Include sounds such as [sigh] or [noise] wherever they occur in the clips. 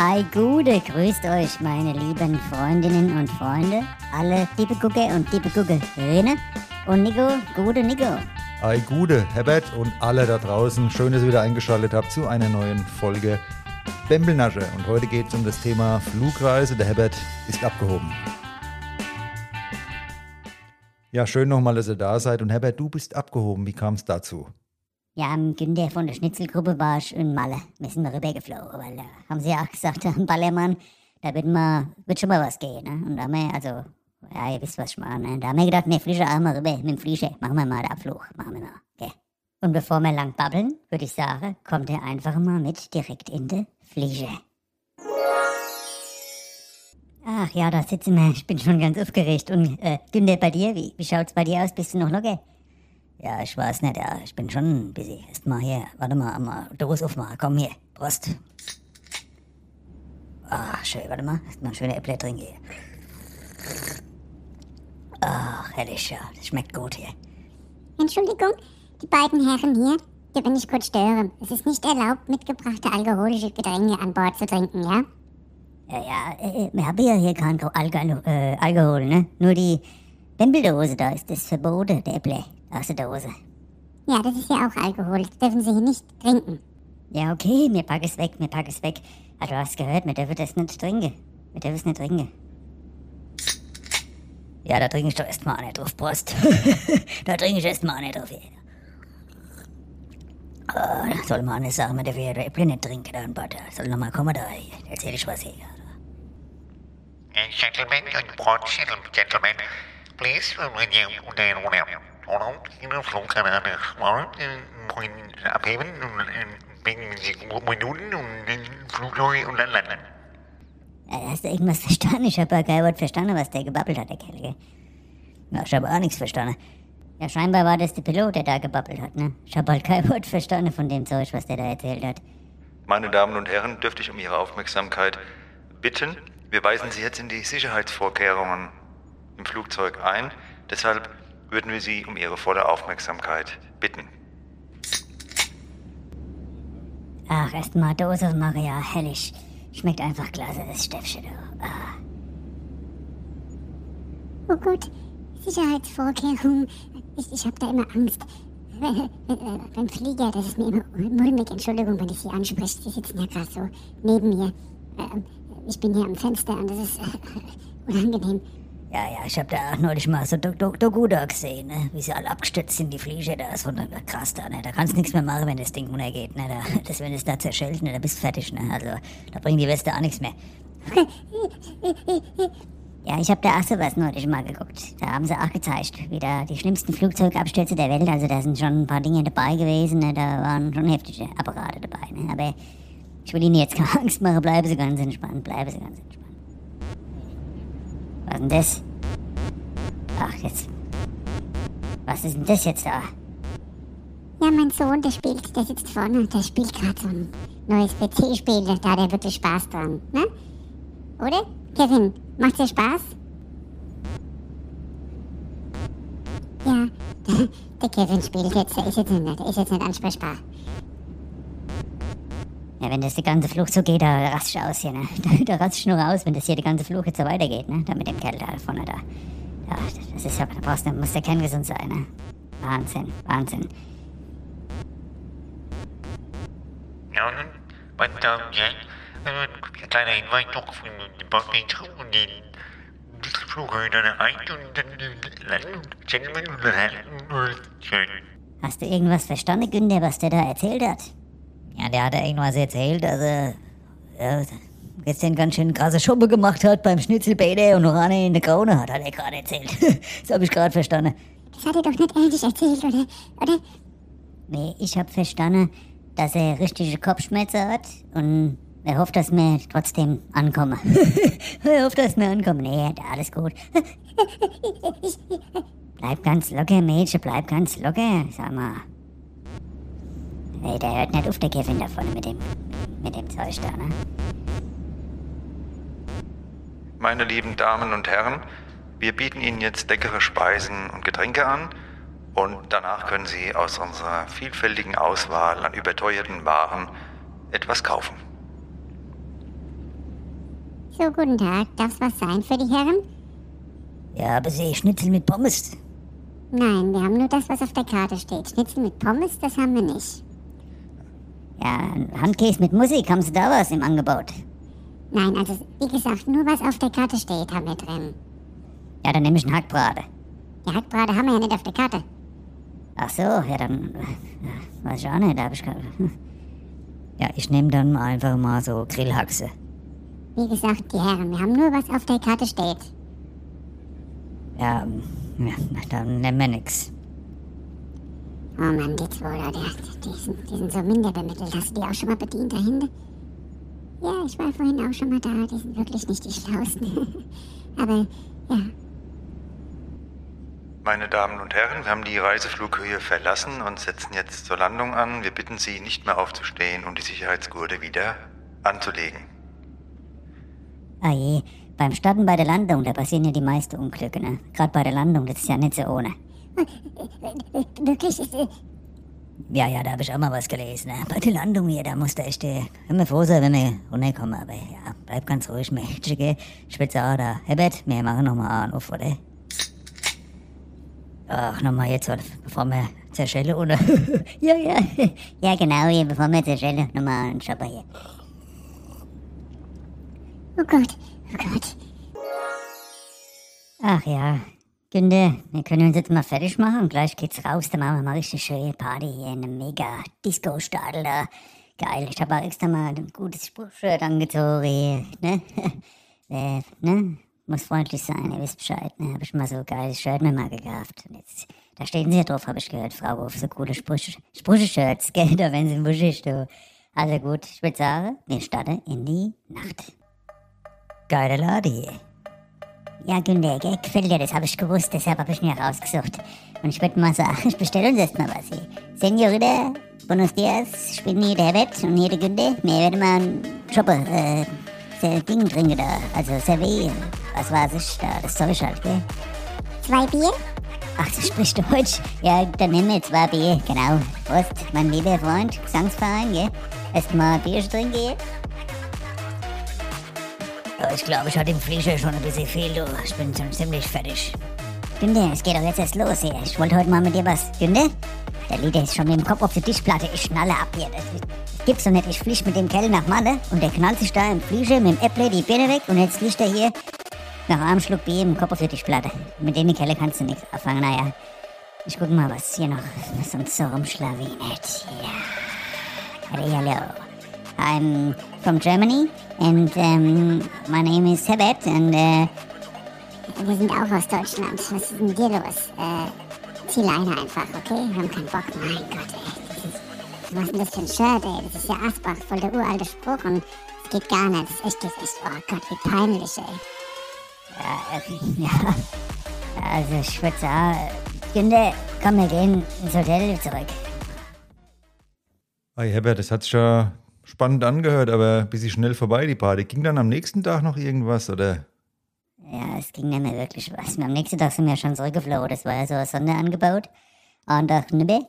Ei Gude, grüßt euch, meine lieben Freundinnen und Freunde, alle liebe Gucke und liebe Guckerinnen und Nico, Gude Nico. Ei Gude, Herbert und alle da draußen, schön, dass ihr wieder eingeschaltet habt zu einer neuen Folge Bembelnasche. Und heute geht es um das Thema Flugreise. Der Herbert ist abgehoben. Ja, schön nochmal, dass ihr da seid. Und Herbert, du bist abgehoben. Wie kam es dazu? Ja, am Günther von der Schnitzelgruppe war ich in Malle. Wir sind rübergeflogen, weil da haben sie ja auch gesagt, am [laughs] Ballermann, da wird, mal, wird schon mal was gehen. Ne? Und da haben wir, also, ja, ihr wisst, was ich meine. Ne? Da haben wir gedacht, wir fliegen auch mal rüber mit dem Flieger. Machen wir mal den Abflug. Machen wir mal. Okay. Und bevor wir lang babbeln, würde ich sagen, kommt ihr einfach mal mit direkt in die Flieger. Ach ja, da sitzen wir. Ich bin schon ganz aufgeregt. Und äh, Günther, bei dir, wie, wie schaut's bei dir aus? Bist du noch locker? Ja, ich weiß nicht, ja, ich bin schon busy. Erst mal hier, warte mal, mal Dose aufmachen. Komm hier, Prost. Ach, schön, warte mal, erst mal ein schöner Äpfel trinken hier. Ach, herrlich, ja, das schmeckt gut hier. Entschuldigung, die beiden Herren hier, hier bin ich kurz stören. Es ist nicht erlaubt, mitgebrachte alkoholische Getränke an Bord zu trinken, ja? Ja, ja, äh, wir haben ja hier kein Alkohol, äh, Alkohol, ne? Nur die Bembeldose da ist das verboten, der Äpfel aus der Dose. Ja, das ist ja auch Alkohol. Das dürfen Sie hier nicht trinken. Ja, okay, mir pack es weg, mir pack es weg. Aber du hast gehört, wir dürfen das nicht trinken. Wir dürfen es nicht trinken. Ja, da trinke ich doch erstmal nicht drauf, Prost. [laughs] da trinke ich erstmal nicht drauf. Oh, soll man nicht sagen, man darf ja Äpfel nicht trinken, dann, Butter. Soll nochmal kommen da, erzähl ich was hier. Gentlemen and gentlemen, please remain down Hold on, Flugkanal moin abheben und wegen Minuten und den Flugzeug und dann landen. Hast du irgendwas verstanden? Ich habe ja kein Wort verstanden, was der gebabbelt hat, der Kerl, gell? Ja, ich habe auch nichts verstanden. Ja, scheinbar war das der Pilot, der da gebabbelt hat, ne? Ich habe halt kein Wort verstanden von dem Zeug, was der da erzählt hat. Meine Damen und Herren, dürfte ich um Ihre Aufmerksamkeit bitten. Wir weisen Sie jetzt in die Sicherheitsvorkehrungen im Flugzeug ein. Deshalb würden wir Sie um Ihre volle Aufmerksamkeit bitten. Ach, erstmal Dose Maria, hellig. Schmeckt einfach klasse, das Stäffchen. Ah. Oh Gott, Sicherheitsvorkehrungen. Ich, ich hab da immer Angst. [laughs] Beim Flieger, das ist mir immer mulmig. Entschuldigung, wenn ich Sie anspreche. Sie sitzen ja gerade so neben mir. Ähm, ich bin hier am Fenster und das ist [laughs] unangenehm. Ja, ja, ich hab da neulich mal so Doku da gesehen, ne? wie sie alle abgestürzt sind, die Flieger, da ist so krass da, ne? da kannst du nichts mehr machen, wenn das Ding runtergeht, ne? da, [laughs] das, wenn es da zerschellt, ne? da bist du fertig, ne? also da bringen die Weste auch nichts mehr. Ja, ich hab da auch sowas neulich mal geguckt. Da haben sie auch gezeigt, wie da die schlimmsten Flugzeugabstürze der Welt, also da sind schon ein paar Dinge dabei gewesen, ne? da waren schon heftige Apparate dabei, ne? aber ich will Ihnen jetzt keine Angst machen, bleiben Sie ganz entspannt, bleiben Sie ganz entspannt. Was denn das? Ach, jetzt. Was ist denn das jetzt da? Ja, mein Sohn, der spielt, der sitzt vorne und der spielt gerade so ein neues PC-Spiel. Da hat er wirklich Spaß dran, ne? Oder? Kevin, macht dir Spaß? Ja, der, [laughs] der Kevin spielt jetzt, der ist jetzt nicht, der ist jetzt nicht ansprechbar. Wenn das die ganze Flucht so geht, da rast ich aus hier, ne? [laughs] Da, da rast ich nur raus, wenn das hier die ganze Flucht jetzt so weitergeht, ne? Da mit dem Kerl da vorne da. Ja, das ist ja, da brauchst du, muss der kerngesund sein, ne? Wahnsinn, Wahnsinn. Ja, meine Damen und Herren, ein kleiner Hinweis noch von dem Bordmeter und den ein und dann landen, Gentlemen und Herren. Hast du irgendwas verstanden, Günther, was der da erzählt hat? Ja, der hat ja irgendwas erzählt, dass er ja, gestern ganz schön krasse Schuppe gemacht hat beim Schnitzelbäder und noch eine in der Krone hat, hat er gerade erzählt. [laughs] das habe ich gerade verstanden. Das hat er doch nicht ehrlich erzählt, oder? oder? Nee, ich habe verstanden, dass er richtige Kopfschmerzen hat und er hofft, dass wir trotzdem ankommen. [laughs] er hofft, dass wir ankommen. Nee, alles gut. [laughs] bleib ganz locker, Mädchen, bleib ganz locker, sag mal. Ey, der hört nicht auf, der Kevin da vorne mit dem, mit dem Zeug da, ne? Meine lieben Damen und Herren, wir bieten Ihnen jetzt leckere Speisen und Getränke an und danach können Sie aus unserer vielfältigen Auswahl an überteuerten Waren etwas kaufen. So, guten Tag. Darf's was sein für die Herren? Ja, aber sie Schnitzel mit Pommes. Nein, wir haben nur das, was auf der Karte steht. Schnitzel mit Pommes, das haben wir nicht. Ja, Handkäse mit Musik, haben Sie da was im Angebot? Nein, also wie gesagt, nur was auf der Karte steht, haben wir drin. Ja, dann nehme ich einen Hackbrate. Die Hackbrate haben wir ja nicht auf der Karte. Ach so, ja, dann äh, weiß ich auch nicht, da hab ich keine... Ja, ich nehme dann einfach mal so Grillhaxe. Wie gesagt, die Herren, wir haben nur was auf der Karte steht. Ja, ja dann nehmen wir nix. Oh Mann, zwei da, die, die, sind, die sind so minder bemittelt. Hast du die auch schon mal bedient da hinten? Ja, ich war vorhin auch schon mal da. Die sind wirklich nicht die Schlausten. [laughs] Aber, ja, Meine Damen und Herren, wir haben die Reiseflughöhe verlassen und setzen jetzt zur Landung an. Wir bitten Sie, nicht mehr aufzustehen und die Sicherheitsgurte wieder anzulegen. Ah je, beim Starten bei der Landung, da passieren ja die meisten Unglücke, ne? Gerade bei der Landung, das ist ja nicht so ohne. Wirklich, äh, Ja, ja, da habe ich auch mal was gelesen. Ne? Bei der Landung hier, da musst du echt, äh, wir froh sein, wenn wir runterkommen. Aber ja, bleib ganz ruhig, Mädchen, gell? Spitze auch da. Herbert, wir machen nochmal einen auf, oder? Ach, nochmal jetzt, bevor wir zerschellen, oder? [laughs] Ja, ja. Ja, genau, hier, bevor wir zur Stelle nochmal einen Schopper hier. oh Gott, oh Gott. Ach ja, Günde, wir können uns jetzt mal fertig machen und gleich geht's raus. Dann machen wir mal richtig schöne Party hier in einem mega Disco-Stadel da. Geil, ich habe auch extra mal ein gutes Spruchshirt angezogen hier, ne? [laughs] äh, ne? Muss freundlich sein, ihr wisst Bescheid, ne? Hab ich mal so ein geiles Shirt mir mal gekauft. Und jetzt, da stehen sie ja drauf, habe ich gehört, Frau auf so coole Sprüche, Sprüche-Shirts, [laughs] gell? Da werden sie wuschig, du. Also gut, ich würde sagen, wir starten in die Nacht. Geile Lade hier. Ja, Günde, gell? Gefällt dir, das habe ich gewusst, deshalb habe ich mir rausgesucht. Und ich würde mal sagen, [laughs] ich bestelle uns erstmal was hier. Senorita, buenos dias, ich bin hier der Herbert und hier der Günde. Wir werden mal einen Schopper, äh, sehr Ding trinken da, also Servet, was weiß ich, da, das Zeug halt, gell? Zwei Bier? Ach, du sprichst Deutsch? Ja, dann nimm mir zwei Bier, genau. Prost, mein lieber Freund, Gesangsverein, gell? Erstmal Bier trinken hier. Ja, ich glaube, ich hatte im Flieger schon ein bisschen viel, du. Ich bin schon ziemlich fertig. Günde, es geht doch jetzt erst los hier. Ich wollte heute mal mit dir was. Günde? Der Lieder ist schon mit dem Kopf auf die Tischplatte. Ich schnalle ab hier. Das, das gibt's doch nicht. Ich flieg mit dem Kerl nach Malle und der knallt sich da im Flieger mit dem Äpple die Birne weg und jetzt liegt er hier nach einem Schluck Bier im Kopf auf die Tischplatte. Mit dem Kerl kannst du nichts anfangen. Naja, ich guck mal, was hier noch was uns so rumschlawinert. Ja. Hallo. I'm from Germany and um, my name is Herbert and uh, Wir sind auch aus Deutschland. Was ist denn dir los? Äh, zieh Leine einfach, okay? Wir haben keinen Bock. Mein Gott, ey. Was ist denn das für ein Shirt, ey? Das ist ja Asbach, voll der uralte Spruch und es geht gar nicht. Das ist echt, das ist, oh Gott, wie peinlich, ey. äh, [laughs] ja, also ich würde sagen, Günde, komm, wir gehen ins Hotel zurück. Hey Herbert, das hat sich ja spannend angehört, aber ein bisschen schnell vorbei, die Party. Ging dann am nächsten Tag noch irgendwas, oder? Ja, es ging nicht mehr wirklich was. Und am nächsten Tag sind wir schon zurückgeflogen. Das war ja so ein Sonderangebot. Einen Tag rüber,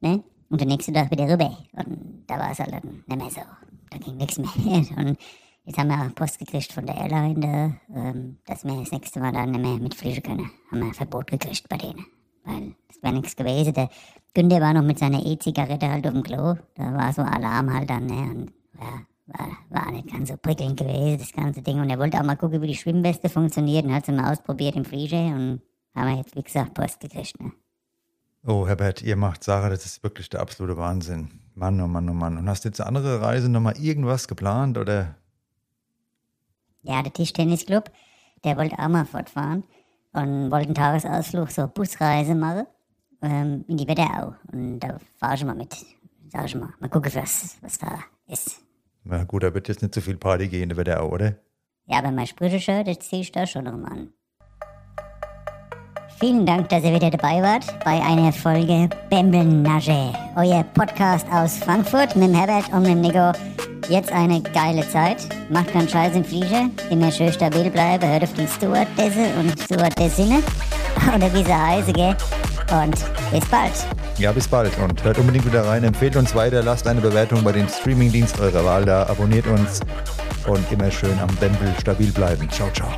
ne? Und der nächste Tag wieder rüber. Und da war es halt dann nicht mehr so. Da ging nichts mehr. [laughs] Und jetzt haben wir auch Post gekriegt von der Airline, da, ähm, dass wir das nächste Mal dann nicht mehr mitfliegen können. Haben wir ein Verbot gekriegt bei denen. Weil es wäre nichts gewesen. Der Günter war noch mit seiner E-Zigarette halt auf dem Klo. Da war so Alarm halt dann, ne? Und ja, war, war nicht ganz so prickelnd gewesen, das ganze Ding. Und er wollte auch mal gucken, wie die Schwimmweste funktioniert und hat sie mal ausprobiert im Flieger und haben wir jetzt, wie gesagt, Post gekriegt. Ne? Oh, Herbert, ihr macht Sache, das ist wirklich der absolute Wahnsinn. Mann, oh Mann, oh Mann. Und hast du jetzt eine andere Reise nochmal irgendwas geplant, oder? Ja, der Tischtennisclub, der wollte auch mal fortfahren und wollte einen Tagesausflug, so Busreise machen, ähm, in die Wetterau. Und da fahr ich mal mit. Sag ich mal, mal gucken, was, was da ist. Na gut, da wird jetzt nicht so viel Party gehen, da wird er auch, oder? Ja, aber mein Sprüche-Shirt, das zieh ich da schon mal an. Vielen Dank, dass ihr wieder dabei wart bei einer Folge Bembelnage, euer Podcast aus Frankfurt mit dem Herbert und mit dem Nico. Jetzt eine geile Zeit. Macht keinen Scheiß im Flieger. Immer schön stabil bleiben. Hört auf die Stewardesse und Stewardessinnen. [laughs] Oder wie sie heißen, gell? Und bis bald. Ja, bis bald und hört unbedingt wieder rein. Empfehlt uns weiter, lasst eine Bewertung bei dem Streamingdienst eurer Wahl da, abonniert uns und immer schön am Bembel stabil bleiben. Ciao, ciao.